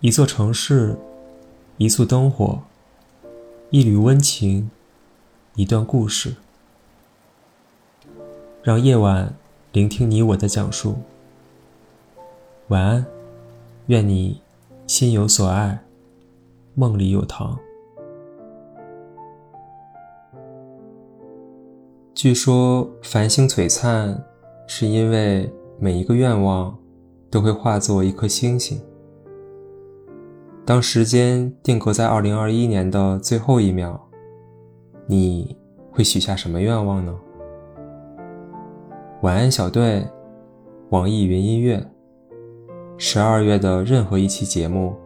一座城市，一簇灯火，一缕温情，一段故事。让夜晚聆听你我的讲述。晚安，愿你心有所爱，梦里有糖。据说繁星璀璨，是因为每一个愿望都会化作一颗星星。当时间定格在二零二一年的最后一秒，你会许下什么愿望呢？晚安，小队。网易云音乐。十二月的任何一期节目，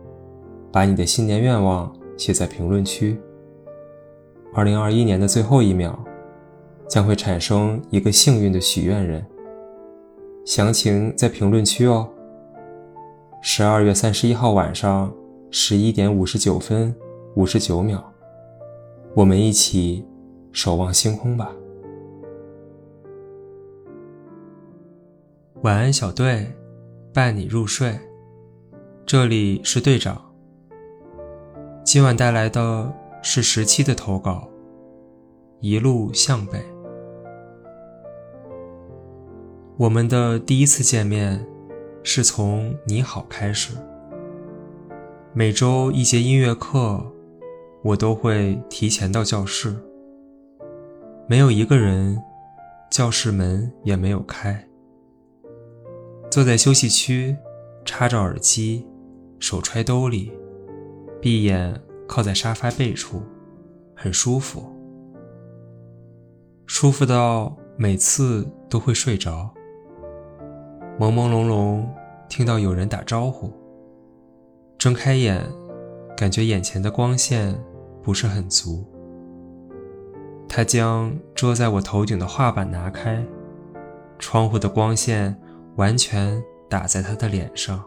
把你的新年愿望写在评论区。二零二一年的最后一秒，将会产生一个幸运的许愿人。详情在评论区哦。十二月三十一号晚上。十一点五十九分五十九秒，我们一起守望星空吧。晚安，小队，伴你入睡。这里是队长。今晚带来的是十七的投稿，一路向北。我们的第一次见面，是从你好开始。每周一节音乐课，我都会提前到教室。没有一个人，教室门也没有开。坐在休息区，插着耳机，手揣兜里，闭眼靠在沙发背处，很舒服，舒服到每次都会睡着。朦朦胧胧听到有人打招呼。睁开眼，感觉眼前的光线不是很足。他将遮在我头顶的画板拿开，窗户的光线完全打在他的脸上。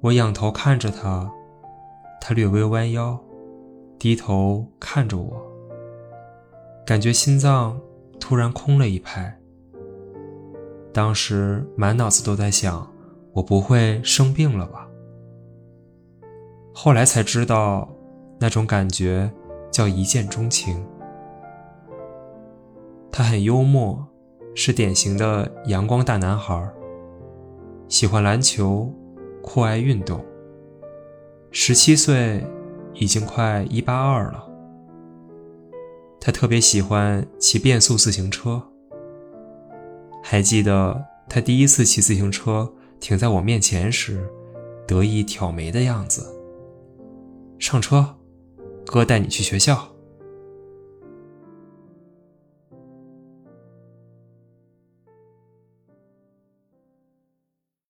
我仰头看着他，他略微弯腰，低头看着我，感觉心脏突然空了一拍。当时满脑子都在想，我不会生病了吧？后来才知道，那种感觉叫一见钟情。他很幽默，是典型的阳光大男孩，喜欢篮球，酷爱运动。十七岁，已经快一八二了。他特别喜欢骑变速自行车。还记得他第一次骑自行车停在我面前时，得意挑眉的样子。上车，哥带你去学校。